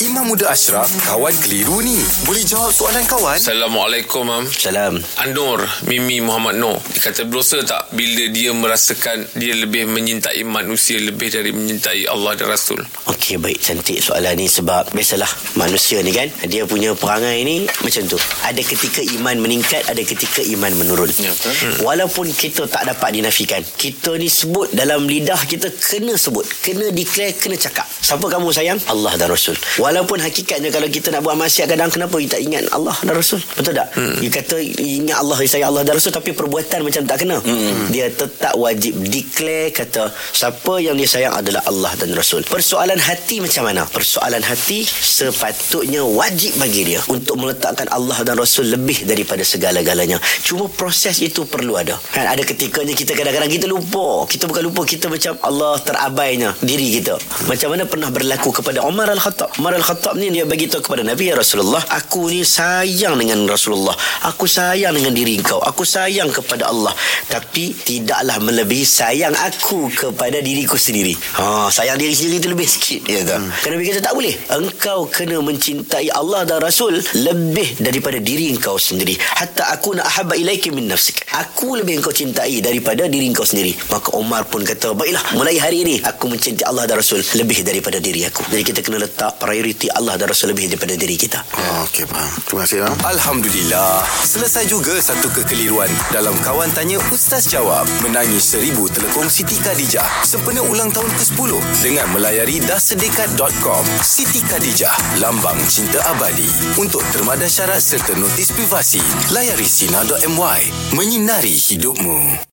Imam Muda Ashraf, kawan keliru ni. Boleh jawab soalan kawan? Assalamualaikum, Mam. Salam. Anur, Mimi Muhammad Noor. Dia kata berdosa tak bila dia merasakan dia lebih menyintai manusia lebih dari menyintai Allah dan Rasul? Okey, baik. Cantik soalan ni sebab biasalah manusia ni kan, dia punya perangai ni macam tu. Ada ketika iman meningkat, ada ketika iman menurun. Ya, betul. Hmm. Walaupun kita tak dapat dinafikan, kita ni sebut dalam lidah kita kena sebut, kena declare, kena cakap. Siapa kamu sayang? Allah dan Rasul. Walaupun hakikatnya kalau kita nak buat maksiat kadang kenapa kita ingat Allah dan Rasul? Betul tak? Hmm. You kata ingat Allah, saya Allah dan Rasul tapi perbuatan macam tak kena. Hmm. Dia tetap wajib declare kata siapa yang dia sayang adalah Allah dan Rasul. Persoalan hati macam mana? Persoalan hati sepatutnya wajib bagi dia untuk meletakkan Allah dan Rasul lebih daripada segala-galanya. Cuma proses itu perlu ada. Kan ada ketikanya kita kadang-kadang kita lupa. Kita bukan lupa kita macam Allah terabainya diri kita. Macam mana pernah berlaku kepada Umar Al-Khattab. Umar Al-Khattab ni dia bagi tahu kepada Nabi ya Rasulullah, aku ni sayang dengan Rasulullah. Aku sayang dengan diri kau. Aku sayang kepada Allah. Tapi tidaklah melebihi sayang aku kepada diriku sendiri. Ha, sayang diri sendiri itu lebih sikit dia kata. Hmm. Kerana Nabi kata tak boleh. Engkau kena mencintai Allah dan Rasul lebih daripada diri engkau sendiri. Hatta aku nak ahabba ilaika min nafsik. Aku lebih engkau cintai daripada diri engkau sendiri. Maka Umar pun kata, baiklah mulai hari ini aku mencintai Allah dan Rasul lebih daripada diri aku. Jadi kita kena letak prioriti Allah dan Rasul lebih daripada diri kita. Oh, Okey, faham. Terima kasih, Bang. Alhamdulillah. Selesai juga satu kekeliruan dalam Kawan Tanya Ustaz Jawab. Menangis seribu telekong Siti Khadijah. Sempena ulang tahun ke-10 dengan melayari dassedekat.com. Siti Khadijah, lambang cinta abadi. Untuk termadah syarat serta notis privasi, layari sina.my. Menyinari hidupmu.